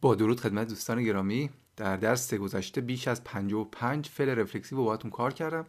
با درود خدمت دوستان گرامی. در درس گذشته بیش از 55 فعل رفلکسیو رو باهاتون کار کردم.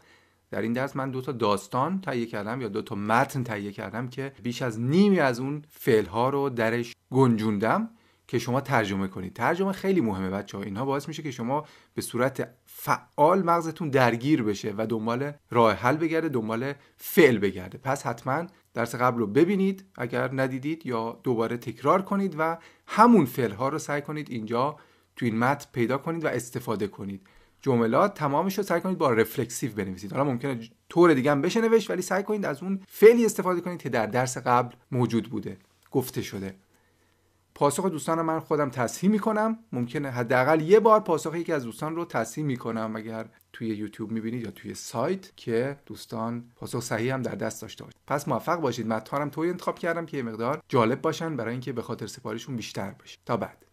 در این درس من دو تا داستان تهیه کردم یا دو تا متن تهیه کردم که بیش از نیمی از اون فعل ها رو درش گنجوندم. که شما ترجمه کنید. ترجمه خیلی مهمه بچه ها اینها باعث میشه که شما به صورت فعال مغزتون درگیر بشه و دنبال راه حل بگرده دنبال فعل بگرده. پس حتما درس قبل رو ببینید اگر ندیدید یا دوباره تکرار کنید و همون فعل ها رو سعی کنید اینجا تو این متن پیدا کنید و استفاده کنید. جملات تمامش رو سعی کنید با رفلکسیو بنویسید. حالا ممکنه طور دیگه هم بشه نوشت ولی سعی کنید از اون فعلی استفاده کنید که در درس قبل موجود بوده گفته شده. پاسخ دوستان من خودم تصحیح می‌کنم. ممکنه حداقل یه بار پاسخ یکی از دوستان رو تصحیح می‌کنم اگر توی یوتیوب می‌بینید یا توی سایت که دوستان پاسخ صحیح هم در دست داشته باشید پس موفق باشید. متنارم توی انتخاب کردم که یه مقدار جالب باشن برای اینکه به خاطر سپاریشون بیشتر بشه. تا بعد.